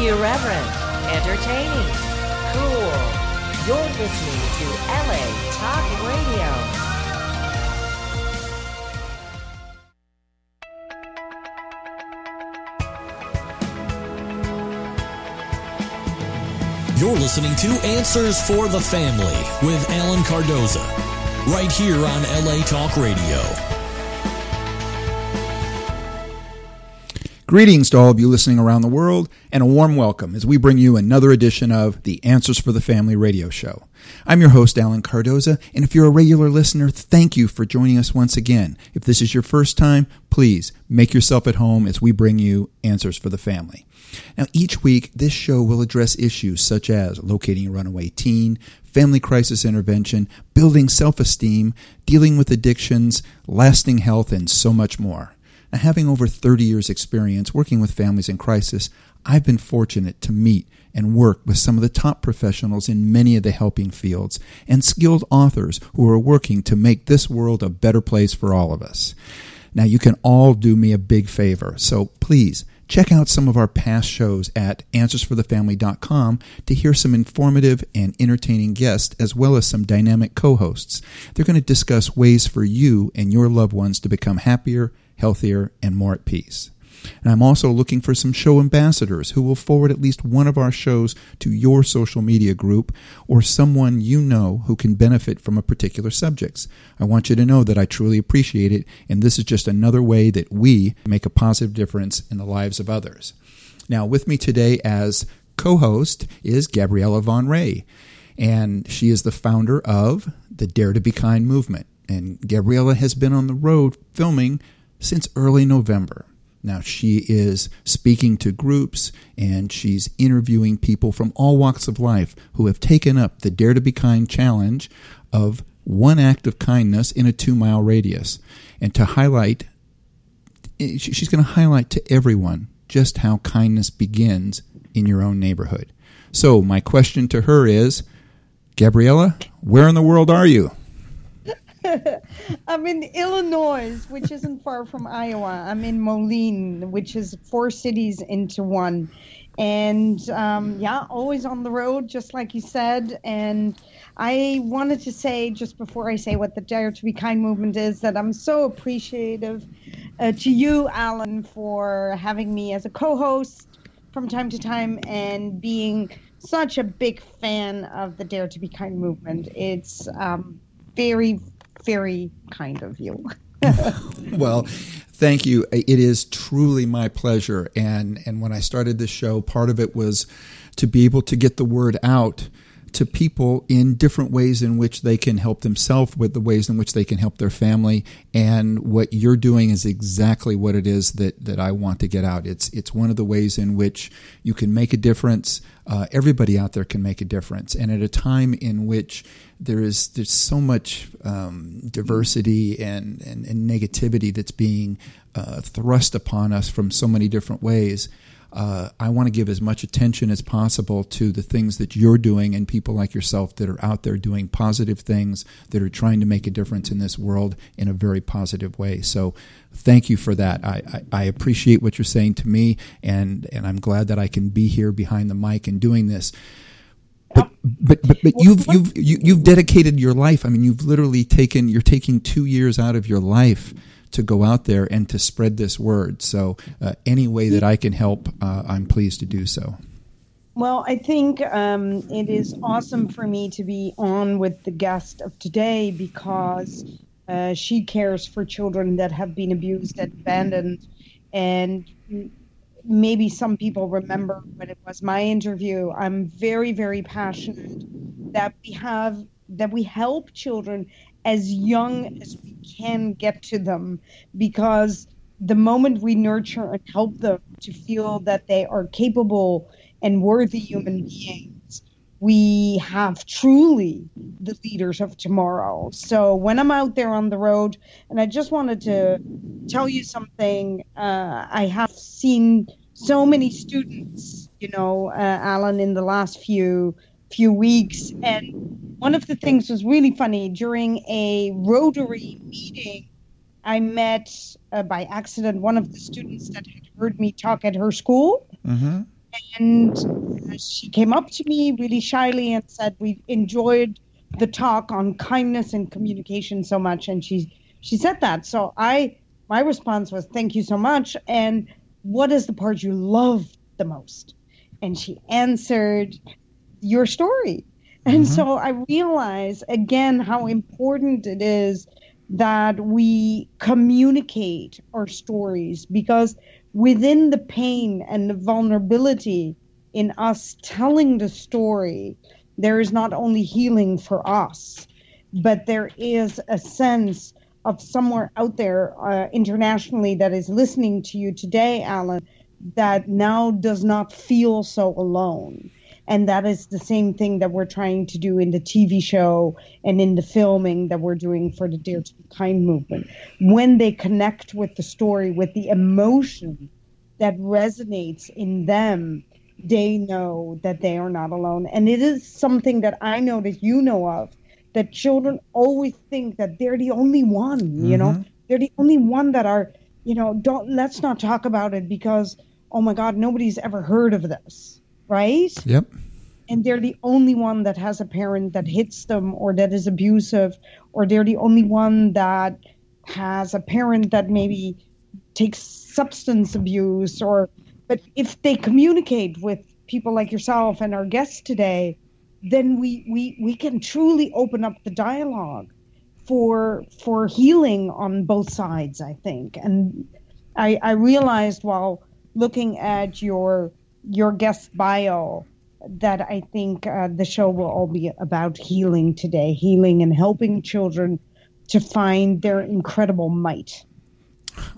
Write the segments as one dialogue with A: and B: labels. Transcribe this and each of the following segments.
A: Irreverent, entertaining, cool. You're listening to LA Talk Radio.
B: You're listening to Answers for the Family with Alan Cardoza, right here on LA Talk Radio.
C: Greetings to all of you listening around the world, and a warm welcome as we bring you another edition of the Answers for the Family radio show. I'm your host, Alan Cardoza, and if you're a regular listener, thank you for joining us once again. If this is your first time, please make yourself at home as we bring you Answers for the Family. Now, each week, this show will address issues such as locating a runaway teen, family crisis intervention, building self esteem, dealing with addictions, lasting health, and so much more. Now, having over 30 years' experience working with families in crisis, I've been fortunate to meet and work with some of the top professionals in many of the helping fields and skilled authors who are working to make this world a better place for all of us. Now, you can all do me a big favor, so please Check out some of our past shows at answersforthefamily.com to hear some informative and entertaining guests as well as some dynamic co hosts. They're going to discuss ways for you and your loved ones to become happier, healthier, and more at peace. And I'm also looking for some show ambassadors who will forward at least one of our shows to your social media group or someone you know who can benefit from a particular subject. I want you to know that I truly appreciate it, and this is just another way that we make a positive difference in the lives of others. Now, with me today as co host is Gabriella van Rij, and she is the founder of the Dare to Be Kind movement. And Gabriella has been on the road filming since early November. Now, she is speaking to groups and she's interviewing people from all walks of life who have taken up the Dare to Be Kind challenge of one act of kindness in a two mile radius. And to highlight, eh, she's going to highlight to everyone just how kindness begins in your own neighborhood. So, my question to her is Gabriella, where in the world are you?
D: I'm in Illinois, which isn't far from Iowa. I'm in Moline, which is four cities into one. And um, yeah, always on the road, just like you said. And I wanted to say, just before I say what the Dare to Be Kind movement is, that I'm so appreciative uh, to you, Alan, for having me as a co host from time to time and being such a big fan of the Dare to Be Kind movement. It's um, very, very kind of you.
C: well, thank you. It is truly my pleasure. And and when I started this show, part of it was to be able to get the word out to people in different ways in which they can help themselves with the ways in which they can help their family. And what you're doing is exactly what it is that, that I want to get out. It's it's one of the ways in which you can make a difference. Uh, everybody out there can make a difference. And at a time in which there is there's so much um, diversity and, and, and, negativity that's being uh, thrust upon us from so many different ways uh, I want to give as much attention as possible to the things that you're doing and people like yourself that are out there doing positive things that are trying to make a difference in this world in a very positive way. So, thank you for that. I, I, I appreciate what you're saying to me, and, and I'm glad that I can be here behind the mic and doing this. But, but but but you've you've you, have you have dedicated your life. I mean, you've literally taken you're taking two years out of your life to go out there and to spread this word. So, uh, any way that I can help, uh, I'm pleased to do so.
D: Well, I think um, it is awesome for me to be on with the guest of today because uh, she cares for children that have been abused and abandoned. And maybe some people remember when it was my interview. I'm very, very passionate that we have that we help children as young as we can get to them because the moment we nurture and help them to feel that they are capable and worthy human beings, we have truly the leaders of tomorrow. So when I'm out there on the road, and I just wanted to tell you something, uh, I have seen so many students, you know, uh, Alan, in the last few few weeks. And one of the things was really funny during a Rotary meeting. I met uh, by accident one of the students that had heard me talk at her school. Mm-hmm. And she came up to me really shyly and said, We enjoyed the talk on kindness and communication so much. And she, she said that. So I, my response was, Thank you so much. And what is the part you love the most? And she answered, Your story. And mm-hmm. so I realize again how important it is that we communicate our stories because within the pain and the vulnerability in us telling the story, there is not only healing for us, but there is a sense of somewhere out there uh, internationally that is listening to you today, Alan, that now does not feel so alone. And that is the same thing that we're trying to do in the TV show and in the filming that we're doing for the Dare to Be Kind movement. When they connect with the story, with the emotion that resonates in them, they know that they are not alone. And it is something that I know that you know of that children always think that they're the only one, mm-hmm. you know, mm-hmm. they're the only one that are, you know, don't let's not talk about it because, oh my God, nobody's ever heard of this right?
C: Yep.
D: And they're the only one that has a parent that hits them or that is abusive, or they're the only one that has a parent that maybe takes substance abuse or but if they communicate with people like yourself and our guests today then we we we can truly open up the dialogue for for healing on both sides i think and i i realized while looking at your your guest bio that I think uh, the show will all be about healing today, healing and helping children to find their incredible might.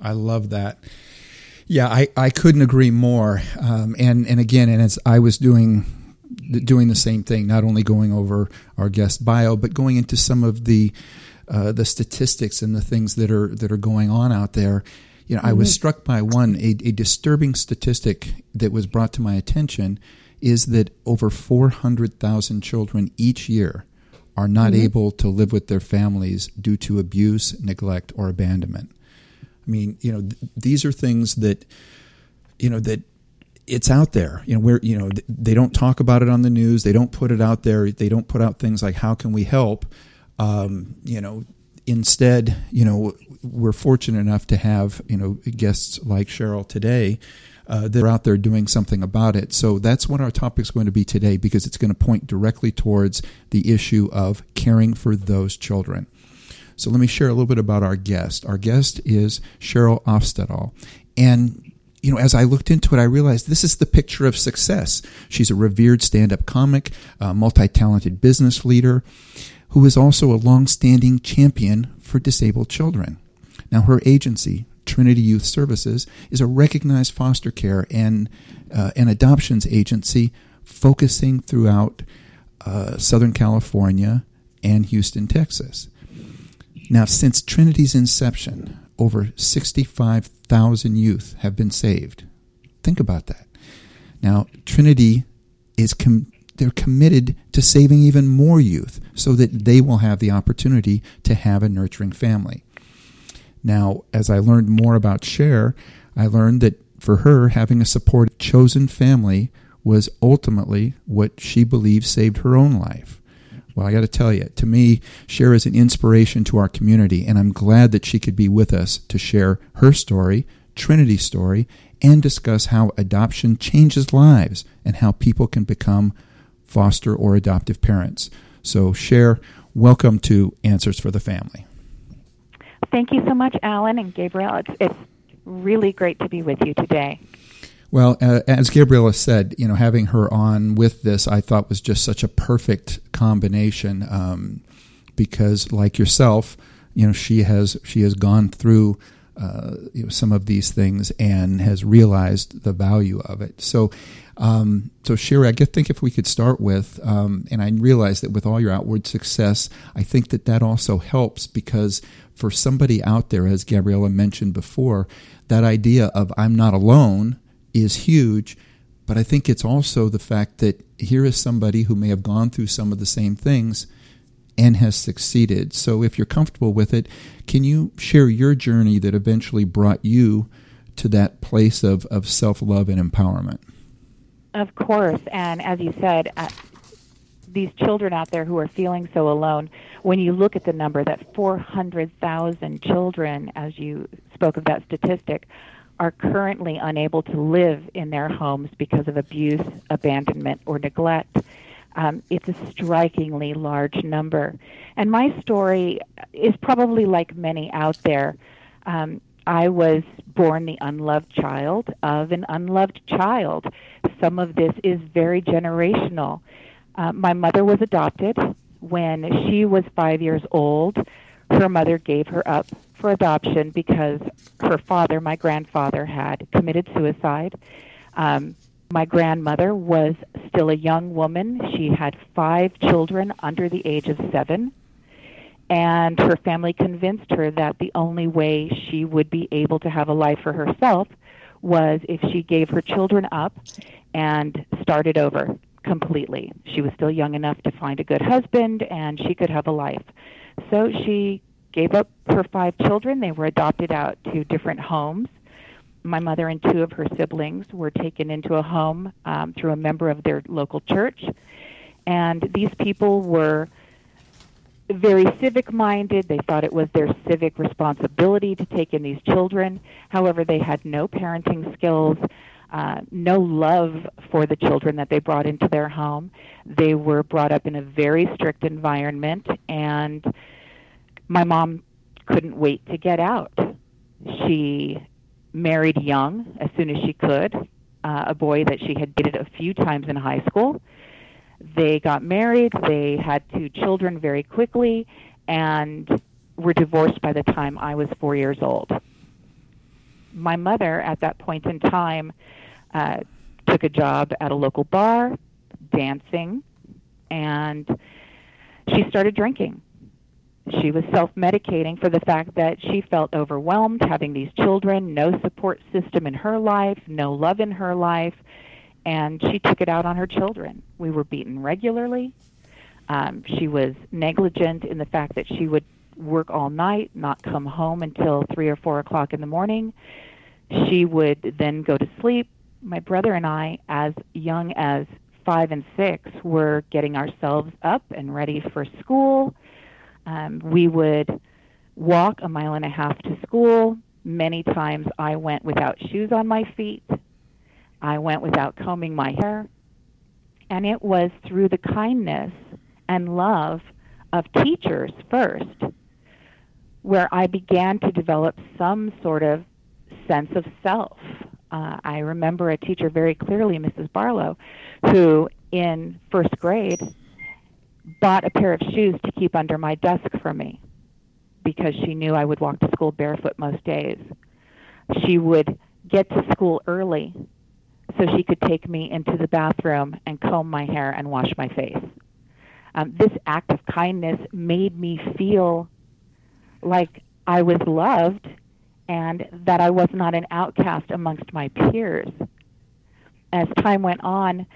C: I love that. Yeah, I, I couldn't agree more. Um, and and again, and as I was doing doing the same thing, not only going over our guest bio, but going into some of the uh, the statistics and the things that are that are going on out there you know, mm-hmm. I was mm-hmm. struck by one, a, a disturbing statistic that was brought to my attention is that over 400,000 children each year are not mm-hmm. able to live with their families due to abuse, neglect, or abandonment. I mean, you know, th- these are things that, you know, that it's out there. You know, where you know th- they don't talk about it on the news. They don't put it out there. They don't put out things like "How can we help?" Um, you know, instead, you know, we're fortunate enough to have you know guests like Cheryl today. Uh, that are out there doing something about it. So that's what our topic is going to be today because it's going to point directly towards the issue of caring for those children. So let me share a little bit about our guest. Our guest is Cheryl Ofstedal. And you know, as I looked into it, I realized this is the picture of success. She's a revered stand up comic, multi talented business leader, who is also a long standing champion for disabled children. Now, her agency, Trinity Youth Services, is a recognized foster care and uh, an adoptions agency focusing throughout uh, Southern California and Houston, Texas. Now, since Trinity's inception, over 65,000 youth have been saved. Think about that. Now, Trinity is com- they're committed to saving even more youth so that they will have the opportunity to have a nurturing family. Now, as I learned more about Cher, I learned that for her, having a supportive, chosen family was ultimately what she believed saved her own life. Well, I got to tell you, to me, Cher is an inspiration to our community, and I'm glad that she could be with us to share her story, Trinity's story, and discuss how adoption changes lives and how people can become foster or adoptive parents. So, Cher, welcome to Answers for the Family.
E: Thank you so much, Alan and Gabrielle. It's, it's really great to be with you today.
C: Well, uh, as Gabriella said, you know, having her on with this, I thought was just such a perfect combination um, because, like yourself, you know, she has she has gone through uh, you know, some of these things and has realized the value of it. So, um, so Sherry, I think if we could start with, um, and I realize that with all your outward success, I think that that also helps because for somebody out there, as Gabriella mentioned before, that idea of I'm not alone is huge. But I think it's also the fact that here is somebody who may have gone through some of the same things and has succeeded. So if you're comfortable with it, can you share your journey that eventually brought you to that place of, of self love and empowerment?
E: Of course, and as you said, uh, these children out there who are feeling so alone, when you look at the number that 400,000 children, as you spoke of that statistic, are currently unable to live in their homes because of abuse, abandonment, or neglect. Um, it's a strikingly large number. And my story is probably like many out there. Um, I was born the unloved child of an unloved child. Some of this is very generational. Uh, my mother was adopted. When she was five years old, her mother gave her up for adoption because her father, my grandfather, had committed suicide. Um, my grandmother was still a young woman. She had five children under the age of seven. And her family convinced her that the only way she would be able to have a life for herself was if she gave her children up and started over completely. She was still young enough to find a good husband and she could have a life. So she gave up her five children. They were adopted out to different homes. My mother and two of her siblings were taken into a home um, through a member of their local church. And these people were very civic minded. They thought it was their civic responsibility to take in these children. However, they had no parenting skills uh, no love for the children that they brought into their home. They were brought up in a very strict environment, and my mom couldn't wait to get out. She married young as soon as she could, uh, a boy that she had dated a few times in high school. They got married, they had two children very quickly, and were divorced by the time I was four years old. My mother, at that point in time, uh, took a job at a local bar, dancing, and she started drinking. She was self medicating for the fact that she felt overwhelmed having these children, no support system in her life, no love in her life, and she took it out on her children. We were beaten regularly. Um, she was negligent in the fact that she would work all night, not come home until three or four o'clock in the morning. She would then go to sleep, my brother and I, as young as five and six, were getting ourselves up and ready for school. Um, we would walk a mile and a half to school. Many times I went without shoes on my feet. I went without combing my hair. And it was through the kindness and love of teachers first where I began to develop some sort of sense of self. Uh, I remember a teacher very clearly, Mrs. Barlow, who in first grade bought a pair of shoes to keep under my desk for me because she knew I would walk to school barefoot most days. She would get to school early so she could take me into the bathroom and comb my hair and wash my face. Um, this act of kindness made me feel like I was loved and that I was not an outcast amongst my peers. As time went on,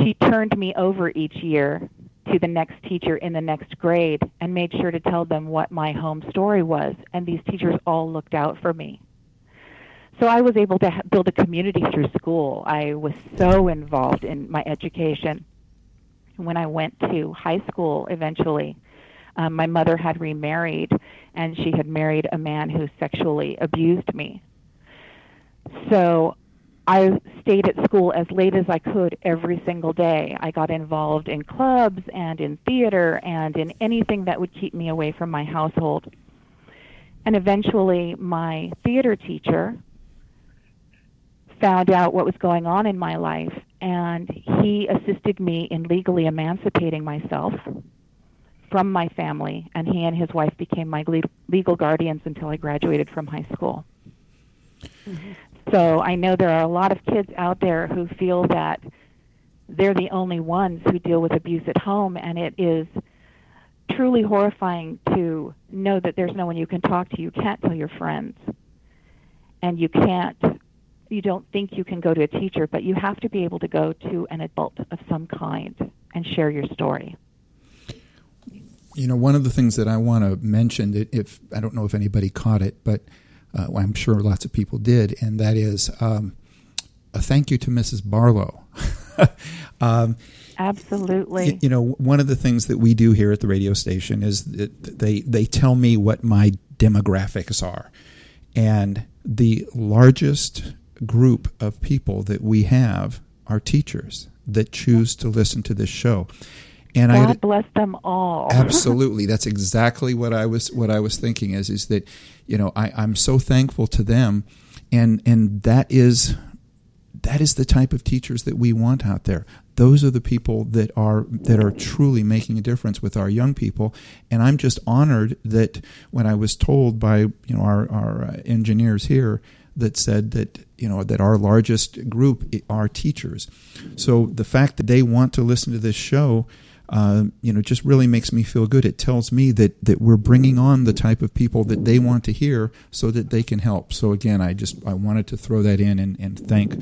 E: she turned me over each year to the next teacher in the next grade and made sure to tell them what my home story was, and these teachers all looked out for me. So I was able to build a community through school. I was so involved in my education. When I went to high school eventually, um, my mother had remarried, and she had married a man who sexually abused me. So I stayed at school as late as I could every single day. I got involved in clubs and in theater and in anything that would keep me away from my household. And eventually, my theater teacher found out what was going on in my life, and he assisted me in legally emancipating myself from my family, and he and his wife became my legal guardians until I graduated from high school. Mm-hmm. So I know there are a lot of kids out there who feel that they're the only ones who deal with abuse at home, and it is truly horrifying to know that there's no one you can talk to. You can't tell your friends, and you can't. You don't think you can go to a teacher, but you have to be able to go to an adult of some kind and share your story.
C: You know, one of the things that I want to mention, if I don't know if anybody caught it, but uh, I'm sure lots of people did, and that is um, a thank you to Mrs. Barlow.
E: um, Absolutely.
C: You, you, know, one of the things that we do here at the radio station is that they they tell me what my demographics are, and the largest group of people that we have are teachers that choose to listen to this show.
E: And God I bless them all.
C: absolutely, that's exactly what I was what I was thinking. Is is that you know I, I'm so thankful to them, and and that is that is the type of teachers that we want out there. Those are the people that are that are truly making a difference with our young people. And I'm just honored that when I was told by you know our our uh, engineers here that said that you know that our largest group are teachers. So the fact that they want to listen to this show uh, you know, just really makes me feel good. It tells me that that we're bringing on the type of people that they want to hear, so that they can help. So again, I just I wanted to throw that in and, and thank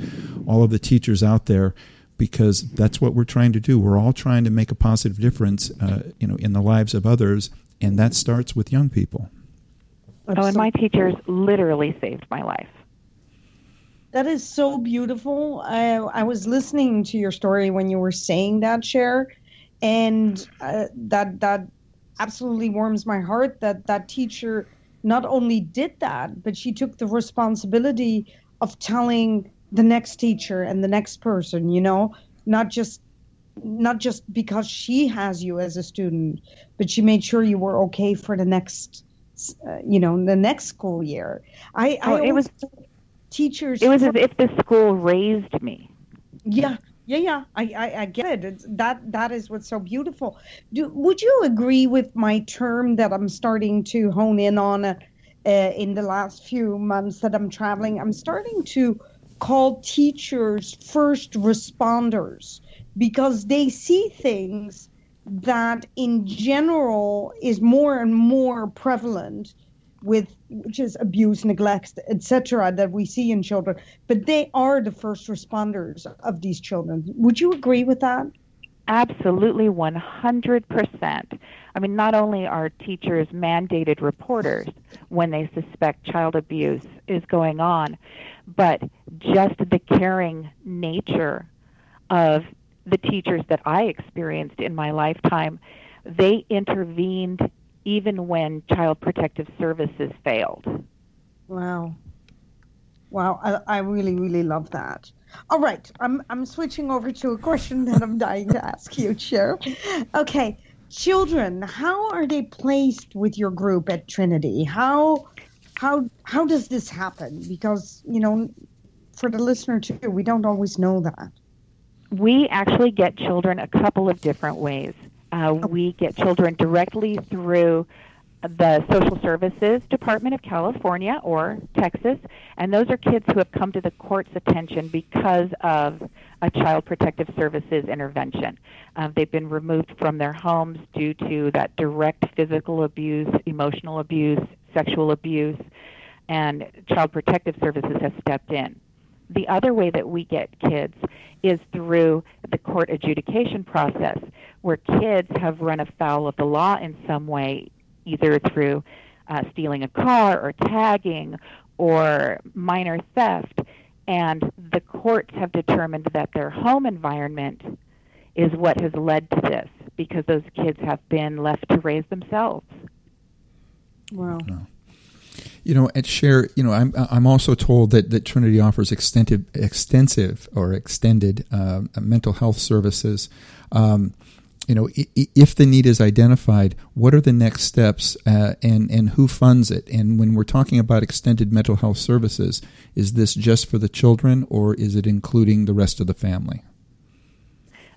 C: all of the teachers out there because that's what we're trying to do. We're all trying to make a positive difference, uh, you know, in the lives of others, and that starts with young people.
E: Oh, and my teachers literally saved my life.
D: That is so beautiful. I, I was listening to your story when you were saying that, Cher, and uh, that that absolutely warms my heart that that teacher not only did that but she took the responsibility of telling the next teacher and the next person you know not just not just because she has you as a student but she made sure you were okay for the next uh, you know the next school year i,
E: oh,
D: I
E: it was
D: teachers
E: it was as if the school raised me
D: yeah yeah, yeah, I, I, I get it. It's, that that is what's so beautiful. Do would you agree with my term that I'm starting to hone in on uh, uh, in the last few months that I'm traveling? I'm starting to call teachers first responders because they see things that in general is more and more prevalent with which is abuse, neglect, etc., that we see in children. But they are the first responders of these children. Would you agree with that?
E: Absolutely, 100%. I mean, not only are teachers mandated reporters when they suspect child abuse is going on, but just the caring nature of the teachers that I experienced in my lifetime, they intervened even when Child Protective Services failed.
D: Wow. Wow, I, I really, really love that. All right, I'm, I'm switching over to a question that I'm dying to ask you, Chair. Okay, children, how are they placed with your group at Trinity? How how how does this happen? Because you know, for the listener too, we don't always know that.
E: We actually get children a couple of different ways. Uh, we get children directly through the Social Services Department of California or Texas, and those are kids who have come to the court's attention because of a Child Protective Services intervention. Uh, they've been removed from their homes due to that direct physical abuse, emotional abuse, sexual abuse, and Child Protective Services has stepped in. The other way that we get kids is through the court adjudication process, where kids have run afoul of the law in some way, either through uh, stealing a car or tagging or minor theft, and the courts have determined that their home environment is what has led to this because those kids have been left to raise themselves.
D: Wow.
C: You know, at Cher, you know, I'm I'm also told that, that Trinity offers extensive, extensive or extended uh, mental health services. Um, you know, if the need is identified, what are the next steps, uh, and and who funds it? And when we're talking about extended mental health services, is this just for the children, or is it including the rest of the family?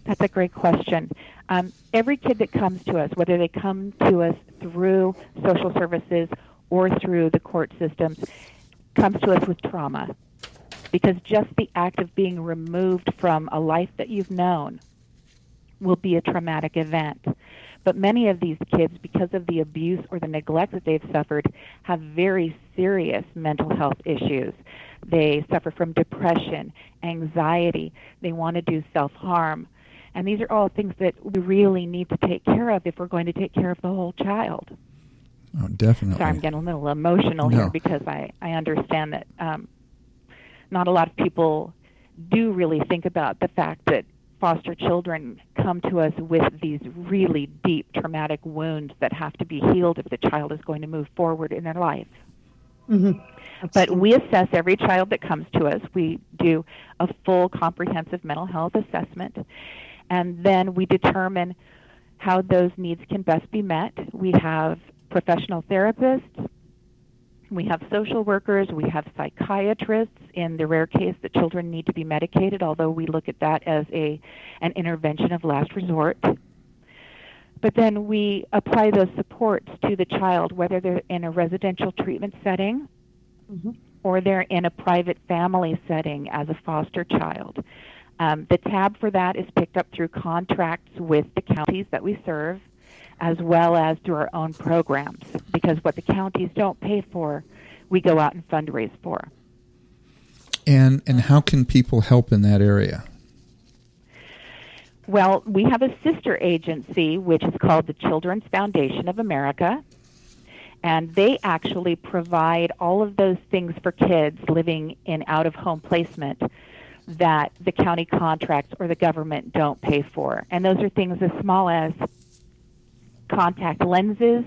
E: That's a great question. Um, every kid that comes to us, whether they come to us through social services or through the court systems comes to us with trauma. Because just the act of being removed from a life that you've known will be a traumatic event. But many of these kids, because of the abuse or the neglect that they've suffered, have very serious mental health issues. They suffer from depression, anxiety, they want to do self harm. And these are all things that we really need to take care of if we're going to take care of the whole child.
C: Oh, definitely.
E: Sorry, I'm getting a little emotional no. here because I, I understand that um, not a lot of people do really think about the fact that foster children come to us with these really deep traumatic wounds that have to be healed if the child is going to move forward in their life.
D: Mm-hmm.
E: But we assess every child that comes to us. We do a full comprehensive mental health assessment, and then we determine how those needs can best be met. We have professional therapists, we have social workers, we have psychiatrists in the rare case that children need to be medicated, although we look at that as a an intervention of last resort. But then we apply those supports to the child, whether they're in a residential treatment setting
D: Mm-hmm.
E: or they're in a private family setting as a foster child. Um, the tab for that is picked up through contracts with the counties that we serve, as well as through our own programs, because what the counties don't pay for, we go out and fundraise for.
C: And and how can people help in that area?
E: Well, we have a sister agency which is called the Children's Foundation of America, and they actually provide all of those things for kids living in out of home placement that the county contracts or the government don't pay for. And those are things as small as contact lenses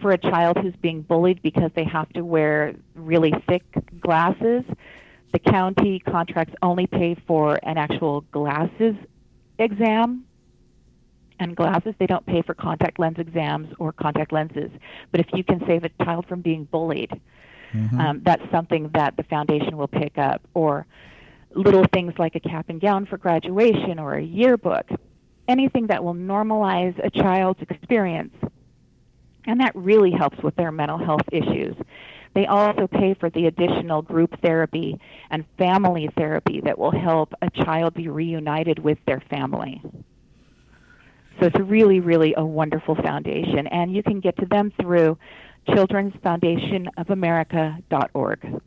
E: for a child who's being bullied because they have to wear really thick glasses. The county contracts only pay for an actual glasses exam and glasses. They don't pay for contact lens exams or contact lenses. But if you can save a child from being bullied, um, that's something that the foundation will pick up. Or little things like a cap and gown for graduation or a yearbook, anything that will normalize a child's experience. And that really helps with their mental health issues. They also pay for the additional group therapy and family therapy that will help a child be reunited with their family. So it's really, really a wonderful foundation. And you can get to them through children'sfoundationofamerica.org.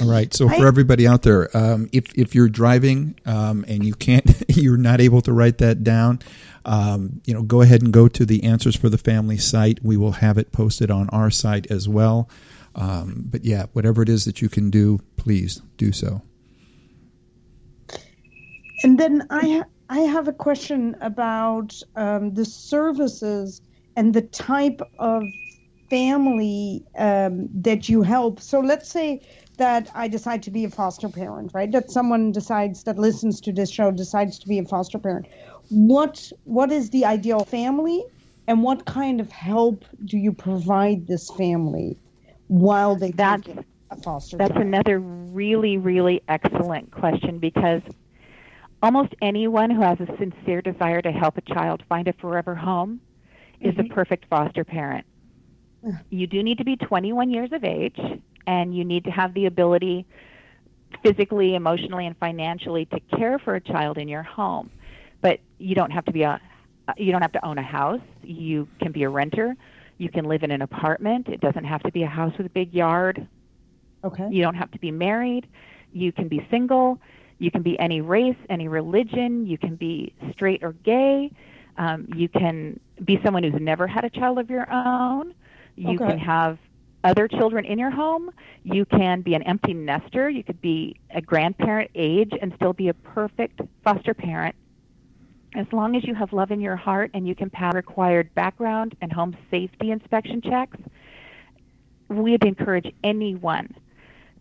C: All right. So for everybody out there, um, if if you're driving um, and you can't, you're not able to write that down, um, you know, go ahead and go to the Answers for the Family site. We will have it posted on our site as well. Um, but yeah, whatever it is that you can do, please do so.
D: And then I ha- I have a question about um, the services and the type of family um, that you help. So let's say that I decide to be a foster parent, right? That someone decides that listens to this show decides to be a foster parent. What what is the ideal family, and what kind of help do you provide this family while they
E: That's-
D: a foster?
E: That's
D: child?
E: another really, really excellent question because almost anyone who has a sincere desire to help a child find a forever home is a perfect foster parent. You do need to be 21 years of age and you need to have the ability physically, emotionally, and financially to care for a child in your home. But you don't have to be a you don't have to own a house. You can be a renter. You can live in an apartment. It doesn't have to be a house with a big yard.
D: Okay.
E: You don't have to be married. You can be single. You can be any race, any religion. You can be straight or gay. Um, you can be someone who's never had a child of your own. You
D: Okay.
E: can have other children in your home. You can be an empty nester. You could be a grandparent age and still be a perfect foster parent. As long as you have love in your heart and you can pass required background and home safety inspection checks, we'd encourage anyone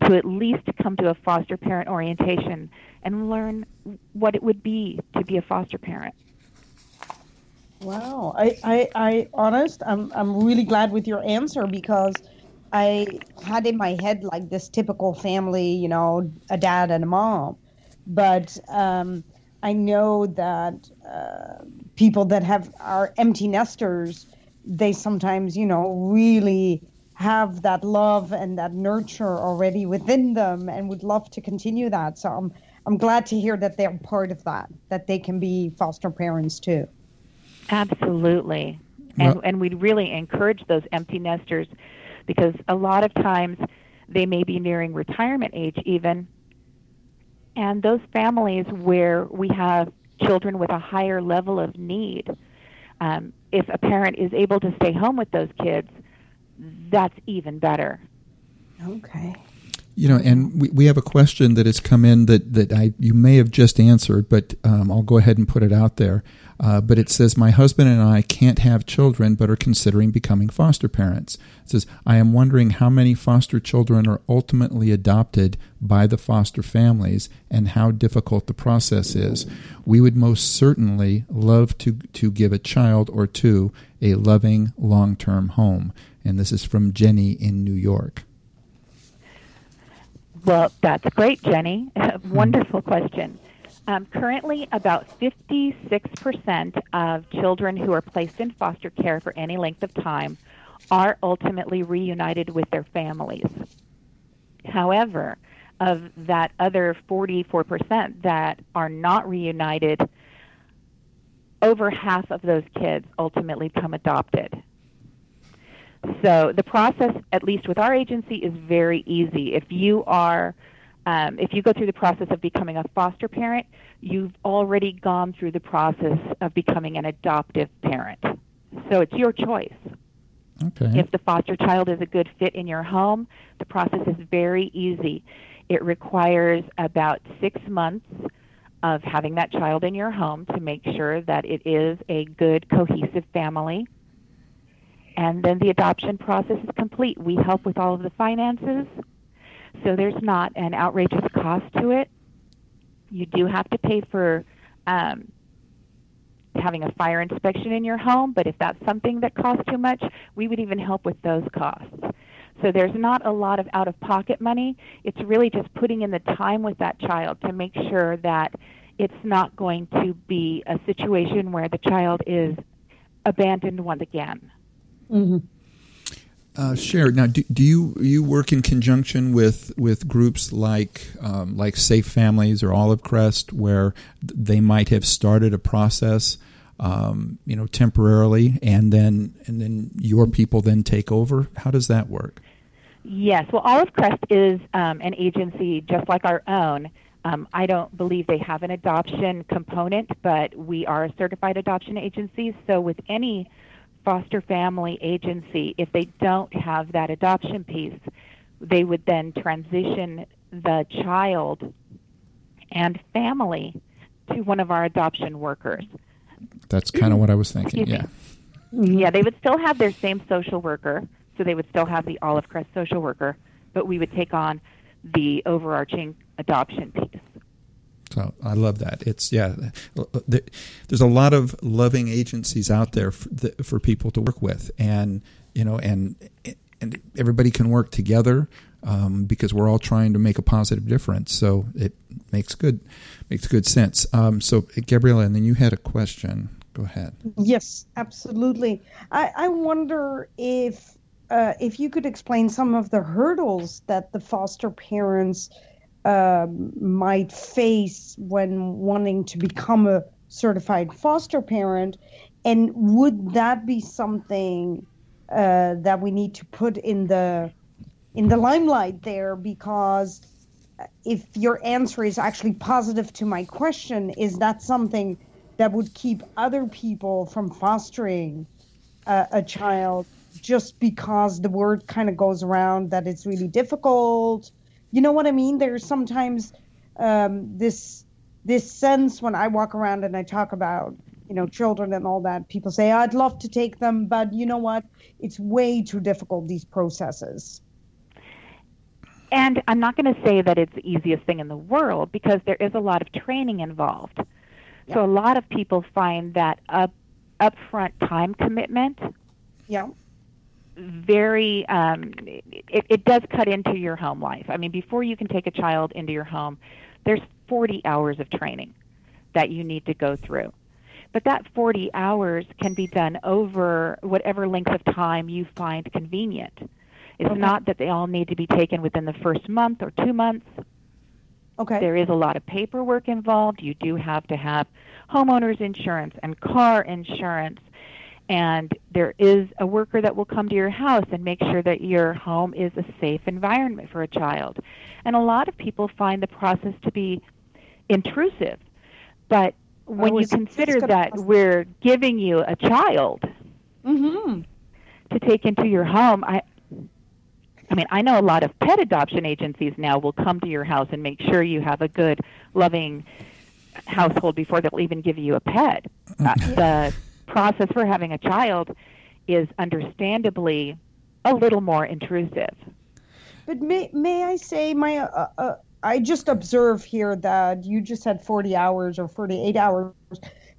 E: to at least come to a foster parent orientation and learn what it would be to be a foster parent.
D: Wow, I, I, I, honest, I'm, I'm really glad with your answer because I had in my head like this typical family, you know, a dad and a mom, but um, I know that uh, people that have are empty nesters, they sometimes, you know, really have that love and that nurture already within them and would love to continue that. So I'm, I'm glad to hear that they're part of that, that they can be foster parents too.
E: Absolutely. And
C: Well-
E: and we'd really encourage those empty nesters because a lot of times they may be nearing retirement age even. And those families where we have children with a higher level of need, um, if a parent is able to stay home with those kids, that's even better.
D: Okay.
C: You know, and we, we have a question that has come in that, that I you may have just answered, but um, I'll go ahead and put it out there. Uh, but it says, My husband and I can't have children, but are considering becoming foster parents. It says, I am wondering how many foster children are ultimately adopted by the foster families and how difficult the process is. We would most certainly love to, to give a child or two a loving long term home. And this is from Jenny in New York.
E: Well, that's great, Jenny. Wonderful question. Um, currently, about 56% of children who are placed in foster care for any length of time are ultimately reunited with their families. However, of that other 44% that are not reunited, over half of those kids ultimately become adopted. So the process, at least with our agency, is very easy. If you are, um, if you go through the process of becoming a foster parent, you've already gone through the process of becoming an adoptive parent. So it's your choice.
C: Okay.
E: If the foster child is a good fit in your home, the process is very easy. It requires about six months of having that child in your home to make sure that it is a good, cohesive family and then the adoption process is complete. We help with all of the finances, so there's not an outrageous cost to it. You do have to pay for um, having a fire inspection in your home, but if that's something that costs too much, we would even help with those costs. So there's not a lot of out of pocket money. It's really just putting in the time with that child to make sure that it's not going to be a situation where the child is abandoned once again.
D: Mm-hmm.
C: Uh, Cher, now do, do you you work in conjunction with, with groups like um, like Safe Families or Olive Crest, where they might have started a process, um, you know, temporarily, and then and then your people then take over? How does that work?
E: Yes, well, Olive Crest is um, an agency just like our own. Um, I don't believe they have an adoption component, but we are a certified adoption agency. So with any foster family agency, if they don't have that adoption piece, they would then transition the child and family to one of our adoption workers.
C: That's kind of what I was thinking. Yeah. Mm-hmm.
E: Yeah, they would still have their same social worker, so they would still have the Olive Crest social worker, but we would take on the overarching adoption piece.
C: So I love that. It's yeah. There's a lot of loving agencies out there for, for people to work with, and you know, and and everybody can work together um, because we're all trying to make a positive difference. So it makes good makes good sense. Um, so Gabriella, and then you had a question. Go ahead.
D: Yes, absolutely. I, I wonder if uh, if you could explain some of the hurdles that the foster parents um, might face when wanting to become a certified foster parent, and would that be something uh, that we need to put in the in the limelight there? Because if your answer is actually positive to my question, is that something that would keep other people from fostering uh, a child just because the word kind of goes around that it's really difficult? You know what I mean? There's sometimes um, this this sense when I walk around and I talk about you know children and all that. People say I'd love to take them, but you know what? It's way too difficult these processes.
E: And I'm not going to say that it's the easiest thing in the world because there is a lot of training involved. Yeah. So a lot of people find that up upfront time commitment
D: yeah
E: very um, it, it does cut into your home life. I mean, before you can take a child into your home, there's 40 hours of training that you need to go through. But that 40 hours can be done over whatever length of time you find convenient. It's okay. not that they all need to be taken within the first month or two months.
D: Okay.
E: There is a lot of paperwork involved. You do have to have homeowners insurance and car insurance and there is a worker that will come to your house and make sure that your home is a safe environment for a child. And a lot of people find the process to be intrusive. But when you consider that we're giving you a child
D: mm-hmm.
E: to take into your home, I I mean, I know a lot of pet adoption agencies now will come to your house and make sure you have a good, loving household before they'll even give you a pet. Uh, the process for having a child is understandably a little more intrusive.
D: But may may I say my uh, uh, I just observe here that you just had 40 hours or 48 hours.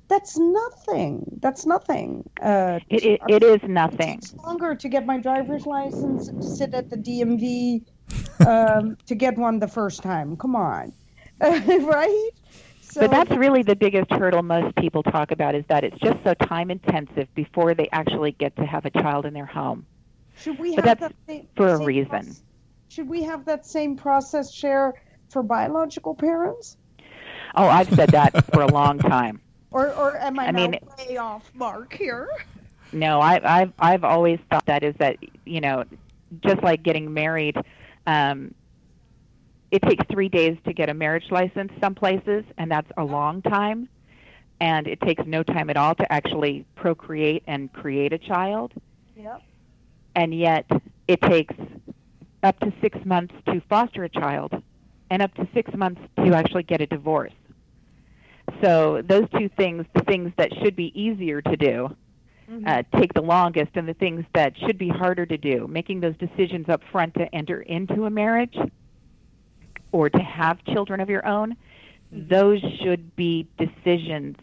D: That's nothing. That's nothing. Uh,
E: It, it, it is nothing.
D: It's longer to get my driver's license to sit at the DMV um, to get one the first time. Come on, right? So,
E: But that's really the biggest hurdle most people talk about is that it's just so time intensive before they actually get to have a child in their home.
D: should we
E: but
D: have that same,
E: for a reason.
D: proce- should we have that same process share for biological parents?
E: Oh, I've said that for a long time.
D: Or, or am I,
E: I mean-
D: way off mark here?
E: No, I, I've I've always thought that is that you know, just like getting married, um, it takes three days to get a marriage license some places, and that's a long time, and it takes no time at all to actually procreate and create a child,
D: Yep.
E: and yet it takes up to six months to foster a child, and up to six months to actually get a divorce. So those two things, the things that should be easier to do, uh, take the longest, and the things that should be harder to do, making those decisions up front to enter into a marriage or to have children of your own, those should be decisions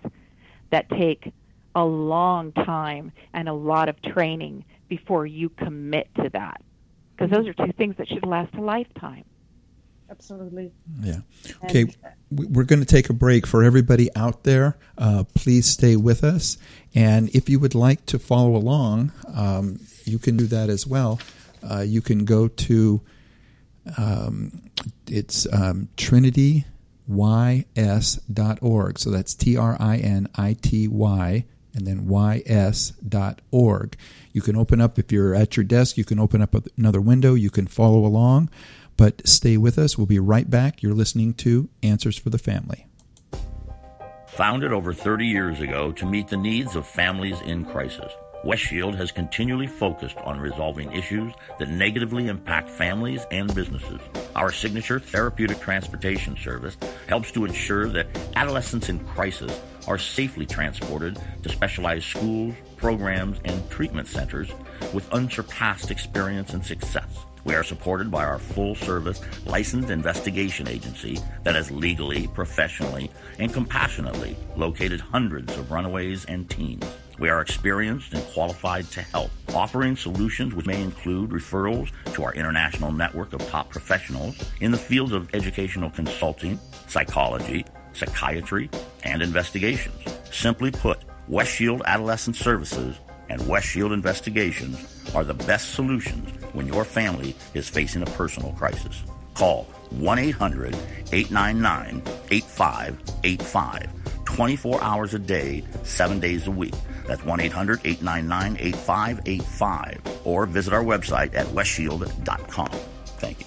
E: that take a long time and a lot of training before you commit to that. Because those are two things that should last a lifetime.
D: Absolutely.
C: Yeah. Okay. we- We're going to take a break for everybody out there. Uh, please stay with us. And if you would like to follow along, um, you can do that as well. Uh, you can go to um, it's um, trinityys.org. So that's T R I N I T Y and then ys.org. You can open up, if you're at your desk, you can open up another window. You can follow along, but stay with us. We'll be right back. You're listening to Answers for the Family.
F: Founded over 30 years ago to meet the needs of families in crisis, West Shield has continually focused on resolving issues that negatively impact families and businesses. Our signature therapeutic transportation service helps to ensure that adolescents in crisis are safely transported to specialized schools, programs, and treatment centers with unsurpassed experience and success. We are supported by our full service licensed investigation agency that has legally, professionally, and compassionately located hundreds of runaways and teens. We are experienced and qualified to help, offering solutions which may include referrals to our international network of top professionals in the fields of educational consulting, psychology, psychiatry, and investigations. Simply put, West Shield Adolescent Services and West Shield Investigations are the best solutions when your family is facing a personal crisis. Call 1 800 899 8585. 24 hours a day, 7 days a week. That's 1 800 899 8585. Or visit our website at westshield.com. Thank you.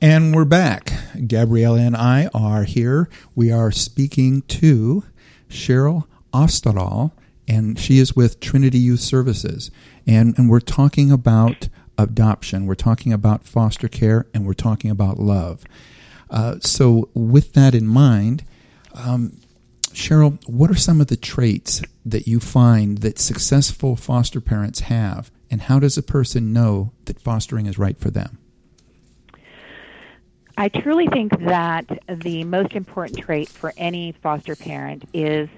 C: And we're back. Gabriella and I are here. We are speaking to Cheryl Osterdahl, and she is with Trinity Youth Services. And, and we're talking about adoption, we're talking about foster care, and we're talking about love. Uh, so, with that in mind, um, Cheryl, what are some of the traits that you find that successful foster parents have, and how does a person know that fostering is right for them?
E: I truly think that the most important trait for any foster parent is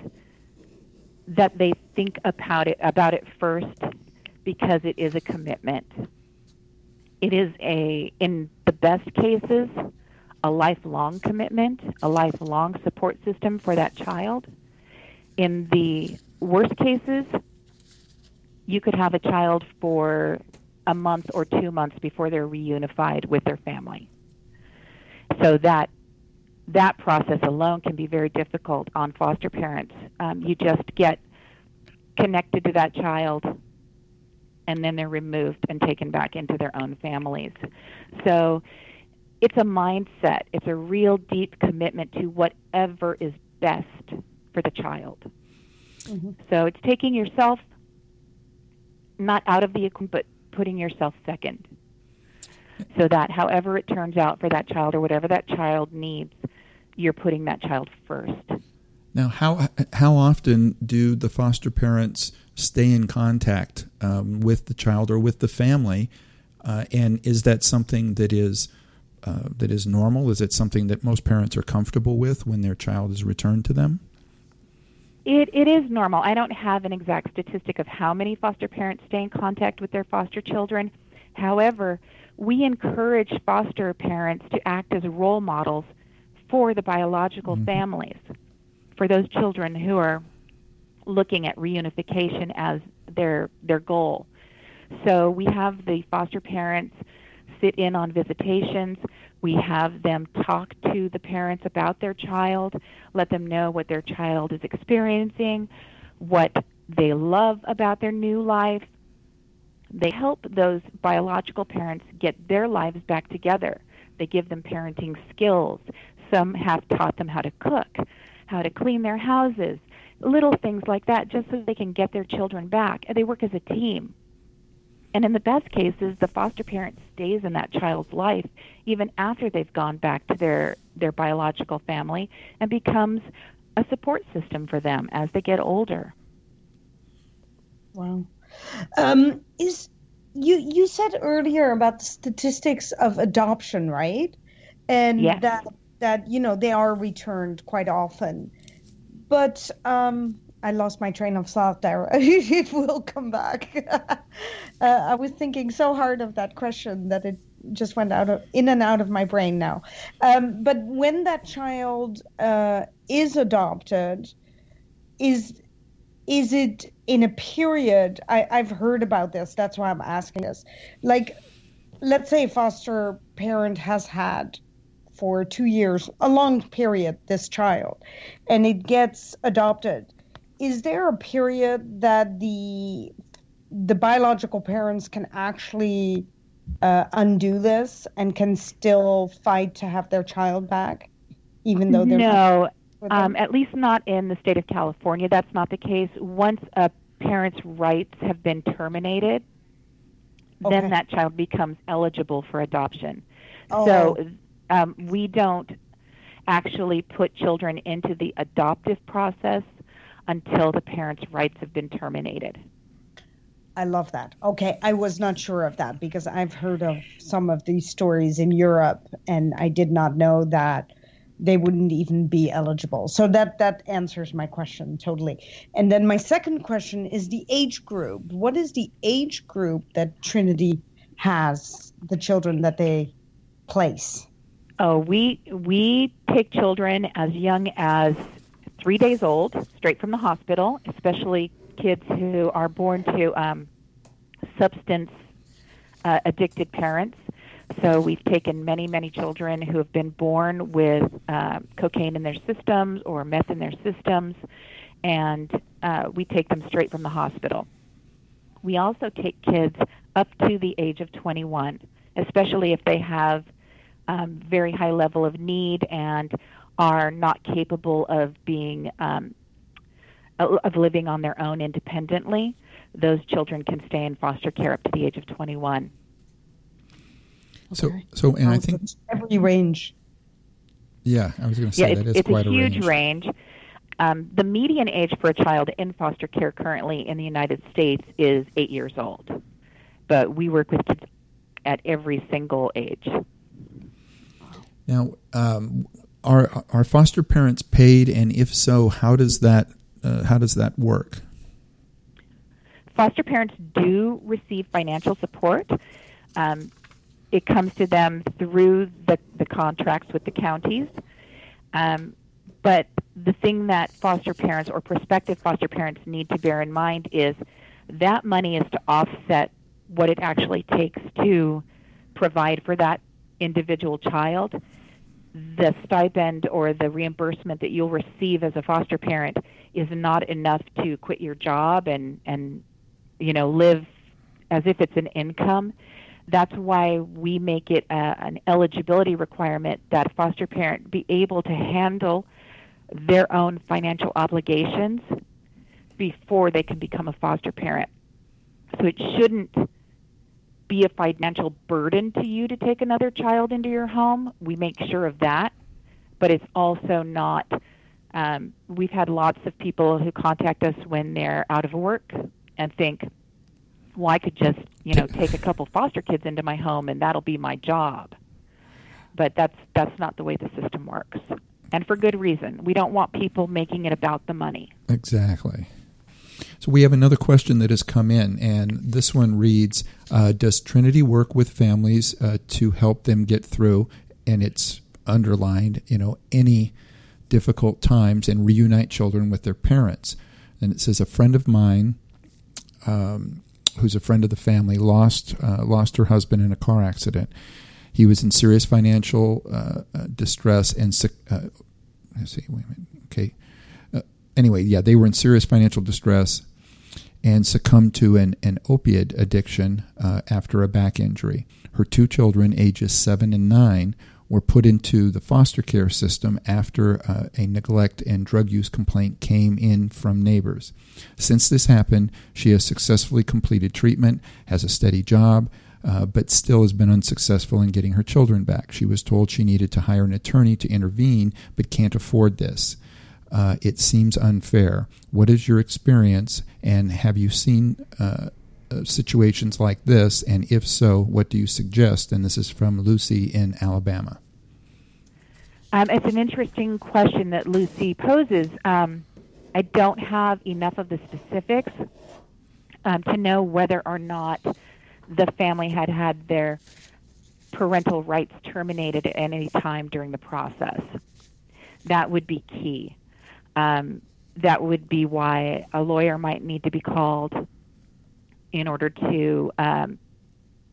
E: that they think about it about it first because it is a commitment. It is a in the best cases a lifelong commitment, a lifelong support system for that child. In the worst cases, you could have a child for a month or 2 months before they're reunified with their family. So that that process alone can be very difficult on foster parents. Um, you just get connected to that child, and then they're removed and taken back into their own families. So it's a mindset. It's a real deep commitment to whatever is best for the child. So it's taking yourself not out of the equation, but putting yourself second. So that however it turns out for that child or whatever that child needs, you're putting that child first.
C: Now, how how often do the foster parents stay in contact um, with the child or with the family? Uh, and is that something that is uh, that is normal? Is it something that most parents are comfortable with when their child is returned to them?
E: It, it is normal. I don't have an exact statistic of how many foster parents stay in contact with their foster children. However, we encourage foster parents to act as role models for the biological mm-hmm. families, for those children who are looking at reunification as their their goal. So we have the foster parents sit in on visitations. We have them talk to the parents about their child, let them know what their child is experiencing, what they love about their new life. They help those biological parents get their lives back together. They give them parenting skills. Some have taught them how to cook, how to clean their houses, little things like that, just so they can get their children back. And they work as a team. And in the best cases, the foster parent stays in that child's life even after they've gone back to their, their biological family and becomes a support system for them as they get older.
D: Wow. Um, is you you said earlier about the statistics of adoption, right? And
E: yes.
D: that that you know they are returned quite often. But um, I lost my train of thought there. it will come back. uh, I was thinking so hard of that question that it just went out of in and out of my brain now. Um, but when that child uh, is adopted, is is it in a period? I, I've heard about this. That's why I'm asking this. Like, let's say a foster parent has had for two years, a long period, this child, and it gets adopted is there a period that the the biological parents can actually uh, undo this and can still fight to have their child back, even though they're
E: no, um, at least not in the state of California. That's not the case. Once a parent's rights have been terminated, okay. then that child becomes eligible for adoption. Oh. So um, we don't actually put children into the adoptive process until the parent's rights have been terminated.
D: I love that. Okay, I was not sure of that because I've heard of some of these stories in Europe and I did not know that they wouldn't even be eligible. So that that answers my question totally. And then my second question is the age group. What is the age group that Trinity has the children that they place?
E: Oh, we we take children as young as three days old, straight from the hospital, especially kids who are born to um, substance uh, addicted parents. So we've taken many, many children who have been born with uh, cocaine in their systems or meth in their systems, and uh, we take them straight from the hospital. We also take kids up to the age of 21, especially if they have um, very high level of need and are not capable of being um, of living on their own independently, those children can stay in foster care up to the age of 21.
C: So, so, and I think
D: every range.
C: Yeah, I was going to say
E: yeah,
C: that
E: it's,
C: is quite
E: a,
C: a
E: huge
C: range.
E: range. Um, the median age for a child in foster care currently in the United States is eight years old, but we work with kids at every single age.
C: Now, um, are are foster parents paid, and if so, how does that uh, how does that work?
E: Foster parents do receive financial support. Um, it comes to them through the, the contracts with the counties. Um, but the thing that foster parents or prospective foster parents need to bear in mind is that money is to offset what it actually takes to provide for that individual child the stipend or the reimbursement that you'll receive as a foster parent is not enough to quit your job and and you know live as if it's an income that's why we make it a, an eligibility requirement that foster parent be able to handle their own financial obligations before they can become a foster parent. So it shouldn't be a financial burden to you to take another child into your home. We make sure of that, but it's also not. Um, we've had lots of people who contact us when they're out of work and think, well, I could just, you know, take a couple foster kids into my home and that'll be my job. But that's that's not the way the system works. And for good reason. We don't want people making it about the money.
C: Exactly. So we have another question that has come in, and this one reads uh, Does Trinity work with families uh, to help them get through? And it's underlined, you know, any difficult times and reunite children with their parents. And it says, A friend of mine um, who's a friend of the family, lost uh, lost her husband in a car accident. He was in serious financial uh, uh distress and uh, let's see, wait a minute, okay. Uh, anyway, yeah, they were in serious financial distress and succumbed to an, an opiate addiction uh, after a back injury. Her two children, ages seven and nine, were put into the foster care system after uh, a neglect and drug use complaint came in from neighbors. Since this happened, she has successfully completed treatment, has a steady job, uh, but still has been unsuccessful in getting her children back. She was told she needed to hire an attorney to intervene, but can't afford this. Uh, it seems unfair. What is your experience, and have you seen uh, uh, situations like this? And if so, what do you suggest? And this is from Lucy in Alabama.
E: Um, it's an interesting question that Lucy poses. Um, I don't have enough of the specifics um, to know whether or not the family had had their parental rights terminated at any time during the process. That would be key. Um, that would be why a lawyer might need to be called in order to um,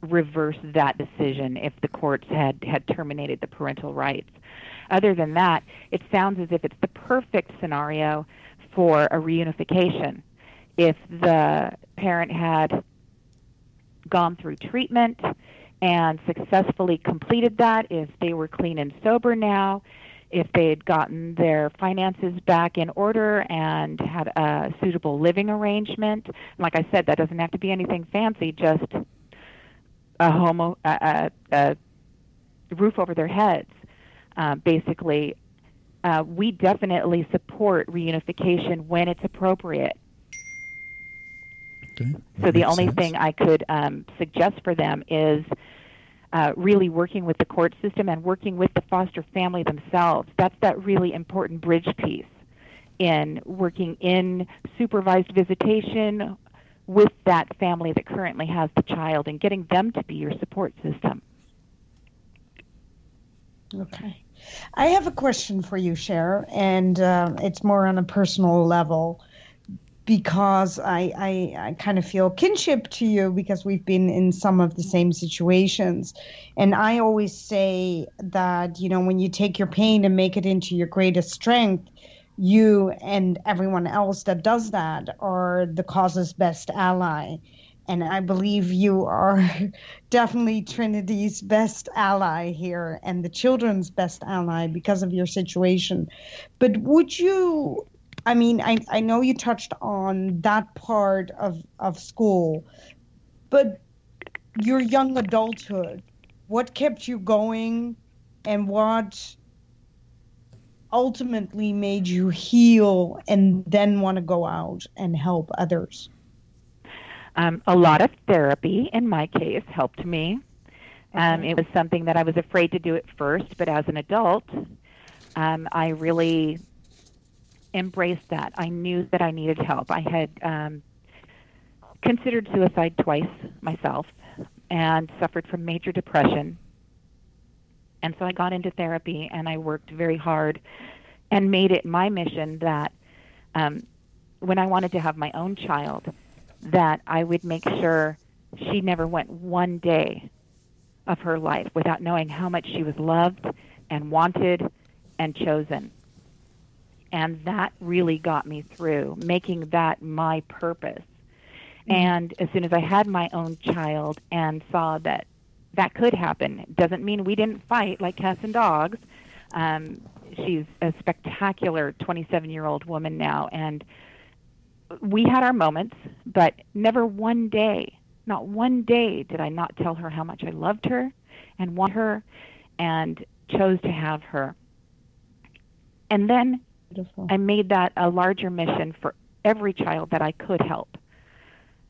E: reverse that decision if the courts had, had terminated the parental rights. Other than that, it sounds as if it's the perfect scenario for a reunification. If the parent had gone through treatment and successfully completed that, if they were clean and sober now, if they had gotten their finances back in order and had a suitable living arrangement. Like I said, that doesn't have to be anything fancy, just a home, a, a, a roof over their heads. Uh, basically, uh, we definitely support reunification when it's appropriate.
C: Okay.
E: So the only
C: sense.
E: thing I could um, suggest for them is uh, really working with the court system and working with the foster family themselves. That's that really important bridge piece in working in supervised visitation with that family that currently has the child and getting them to be your support system.
D: Okay. I have a question for you, Cher, and uh, it's more on a personal level because I, I, I kind of feel kinship to you because we've been in some of the same situations. And I always say that, you know, when you take your pain and make it into your greatest strength, you and everyone else that does that are the cause's best ally. And I believe you are definitely Trinity's best ally here and the children's best ally because of your situation. But would you I mean, I, I know you touched on that part of, of school, but your young adulthood, what kept you going and what ultimately made you heal and then want to go out and help others?
E: Um, a lot of therapy, in my case, helped me. Um, it was something that I was afraid to do at first, but as an adult, um, I really embraced that. I knew that I needed help. I had um, considered suicide twice myself and suffered from major depression. And so I got into therapy and I worked very hard and made it my mission that um, when I wanted to have my own child, that I would make sure she never went one day of her life without knowing how much she was loved and wanted and chosen. And that really got me through, making that my purpose. Mm-hmm. And as soon as I had my own child and saw that that could happen, doesn't mean we didn't fight like cats and dogs. Um, she's a spectacular 27 year old woman now. And we had our moments, but never one day Not one day did I not tell her how much I loved her and want her and chose to have her. And then
D: Beautiful.
E: I made that a larger mission for every child that I could help.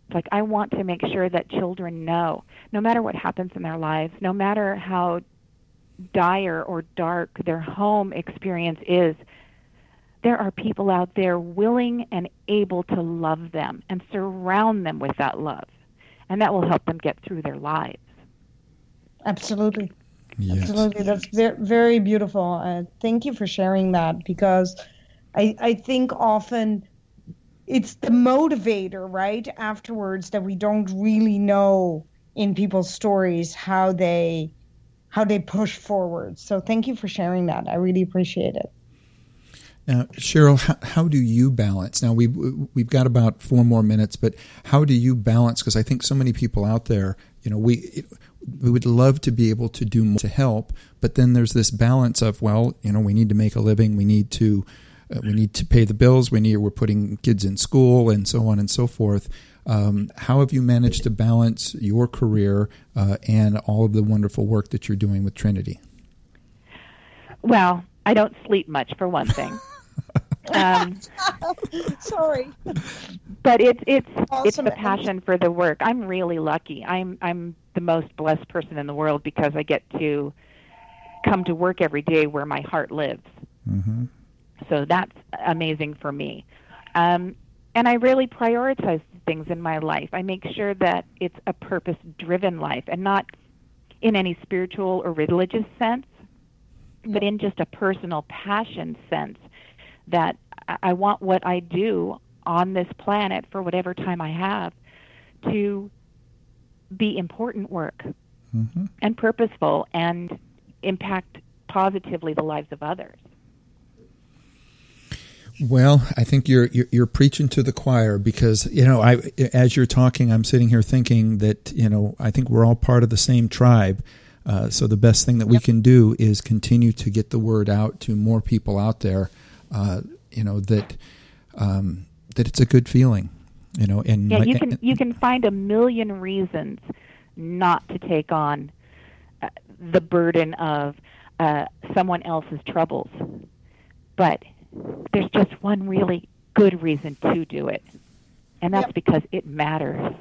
E: It's like I want to make sure that children know, no matter what happens in their lives, no matter how dire or dark their home experience is, there are people out there willing and able to love them and surround them with that love. And that will help them get through their lives.
D: Absolutely.
C: Yes.
D: Absolutely. That's very, beautiful. Uh, thank you for sharing that because I, I think often it's the motivator, right, afterwards that we don't really know in people's stories how they how they push forward. So thank you for sharing that. I really appreciate it.
C: Now, Cheryl, how, how do you balance? Now we've we've got about four more minutes, but how do you balance? Because I think so many people out there, you know, we we would love to be able to do more to help, but then there's this balance of well, you know, we need to make a living, we need to uh, we need to pay the bills, we need we're putting kids in school, and so on and so forth. Um, how have you managed to balance your career uh, and all of the wonderful work that you're doing with Trinity?
E: Well, I don't sleep much for one thing. um,
D: Sorry.
E: but it's it's it's
D: Awesome.
E: the passion for the work. I'm really lucky. I'm I'm the most blessed person in the world because I get to come to work every day where my heart lives.
C: Mm-hmm.
E: So that's amazing for me. Um, and I really prioritize things in my life. I make sure that it's a purpose driven life and not in any spiritual or religious sense, but in just a personal passion sense that I- I want what I do on this planet for whatever time I have to be important work
C: Mm-hmm.
E: and purposeful and impact positively the lives of others.
C: Well, I think you're, you're you're preaching to the choir because you know I as you're talking, I'm sitting here thinking that you know I think we're all part of the same tribe. Uh, so the best thing that we can do is continue to get the word out to more people out there. Uh, you know that um, that it's a good feeling. You know, and
E: Yeah,
C: my-
E: you can you can find a million reasons not to take on uh, the burden of uh, someone else's troubles, but there's just one really good reason to do it, and that's
D: Yep.
E: because it matters.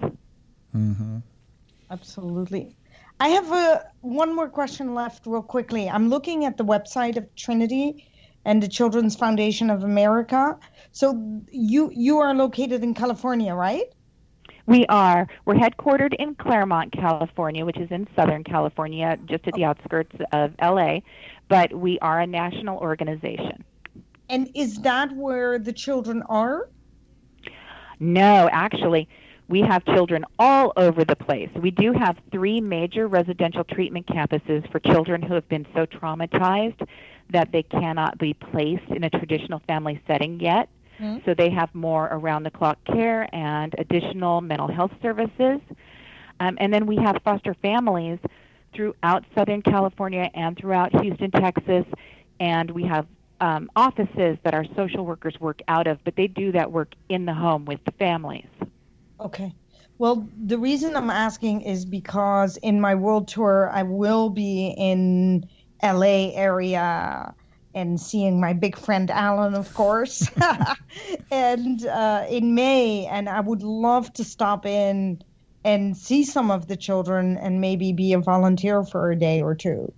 C: Mhm.
D: Absolutely. I have a, one more question left, real quickly. I'm looking at the website of Trinity and the Children's Foundation of America. So you you are located in California, right?
E: We are we're headquartered in Claremont, California, which is in Southern California, just at the outskirts of LA, but we are a national organization.
D: And is that where the children are?
E: No, actually, we have children all over the place. We do have three major residential treatment campuses for children who have been so traumatized that they cannot be placed in a traditional family setting yet.
D: Mhm.
E: So they have more around the clock care and additional mental health services. Um, and then we have foster families throughout Southern California and throughout Houston, Texas. And we have um, offices that our social workers work out of, but they do that work in the home with the families.
D: Okay. Well, the reason I'm asking is because in my world tour, I will be in LA area and seeing my big friend Alan, of course, and uh, in May, and I would love to stop in and see some of the children and maybe be a volunteer for a day or two.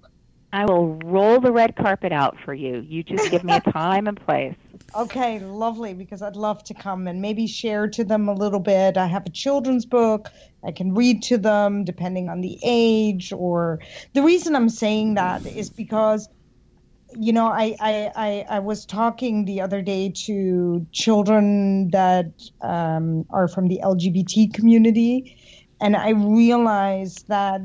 E: I will roll the red carpet out for you. You just give me a time and place.
D: Okay, lovely, because I'd love to come and maybe share to them a little bit. I have a children's book I can read to them depending on the age or the reason I'm saying that is because you know I, I, I, I was talking the other day to children that um, are from the LGBT community and I realized that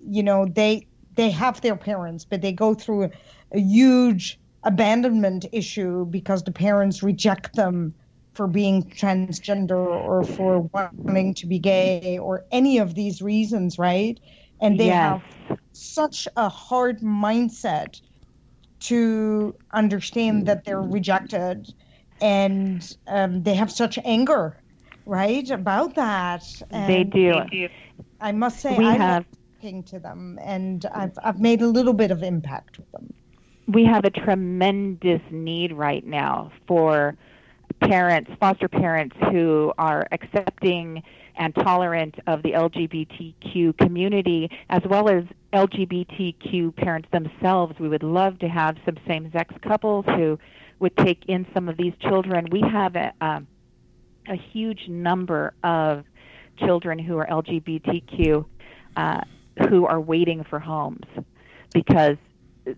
D: you know they they have their parents but they go through a, a huge abandonment issue because the parents reject them for being transgender or for wanting to be gay or any of these reasons, right? And they
E: Yes.
D: have such a hard mindset to understand that they're rejected and um, they have such anger right, about that. And
E: they do.
D: I must say,
E: We
D: I
E: have-
D: talking to them, and I've I've made a little bit of impact with them.
E: We have a tremendous need right now for parents, foster parents who are accepting and tolerant of the LGBTQ community, as well as LGBTQ parents themselves. We would love to have some same sex couples who would take in some of these children. We have a, a huge number of children who are LGBTQ uh, who are waiting for homes because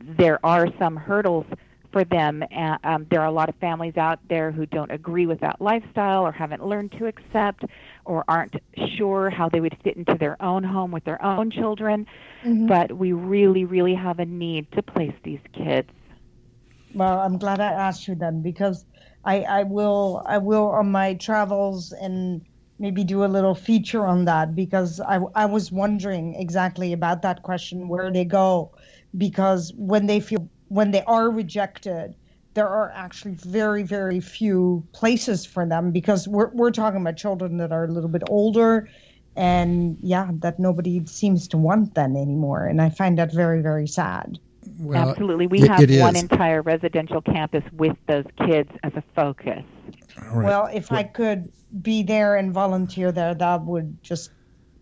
E: there are some hurdles for them. Uh, um, there are a lot of families out there who don't agree with that lifestyle or haven't learned to accept or aren't sure how they would fit into their own home with their own children. But we really, really have a need to place these kids.
D: Well, I'm glad I asked you then because I, I will I will on my travels and maybe do a little feature on that because I, I was wondering exactly about that question where they go because when they feel when they are rejected there are actually very very few places for them because we're we're talking about children that are a little bit older and yeah that nobody seems to want them anymore and I find that very very sad.
C: Well,
E: Absolutely. We
C: it-
E: have
C: it
E: one entire residential campus with those kids as a focus.
C: All right.
D: Well, if I could be there and volunteer there, that would just,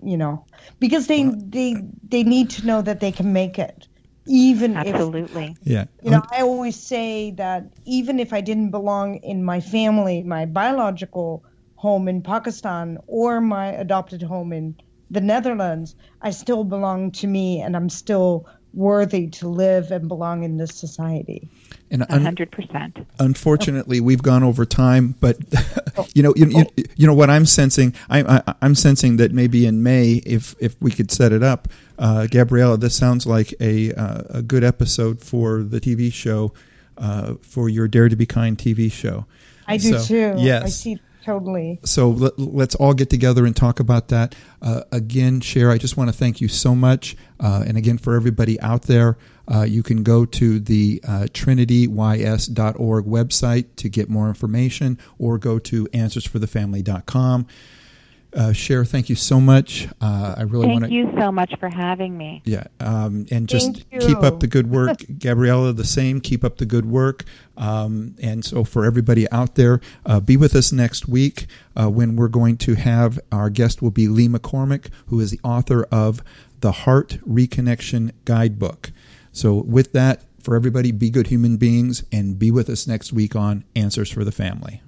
D: you know, because they they they need to know that they can make it, even if
E: Absolutely.
C: yeah.
D: you know. Um, I always say that even if I didn't belong in my family, my biological home in Pakistan or my adopted home in the Netherlands, I still belong to me, and I'm still worthy to live and belong in this society.
C: and
E: A
C: un-
E: hundred percent.
C: unfortunately we've gone over time but you know you, you, you know what i'm sensing I, I i'm sensing that maybe in may if if we could set it up uh, gabriella this sounds like a uh, a good episode for the tv show uh, for your dare to be kind tv show
D: I do
C: So,
D: too.
C: yes.
D: I see totally.
C: so let, let's all get together and talk about that. Uh, again, Cher, I just want to thank you so much. Uh, and again, for everybody out there, uh, you can go to the uh, website to get more information or go to answersforthefamily.com. Uh, Cher, thank you so much. Uh, I really want to Thank
E: you so much for having me.
C: Yeah, um, and just keep up the good work, Gabriella. The same, keep up the good work. Um, and so, for everybody out there, uh, be with us next week uh, when we're going to have our guest will be Lee McCormick, who is the author of the Heart Reconnection Guidebook. So, with that, for everybody, be good human beings, and be with us next week on Answers for the Family.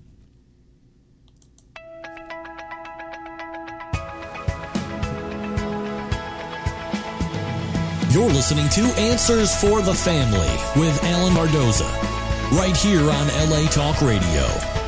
B: You're listening to Answers for the Family with Alan Bardoza, right here on LA Talk Radio.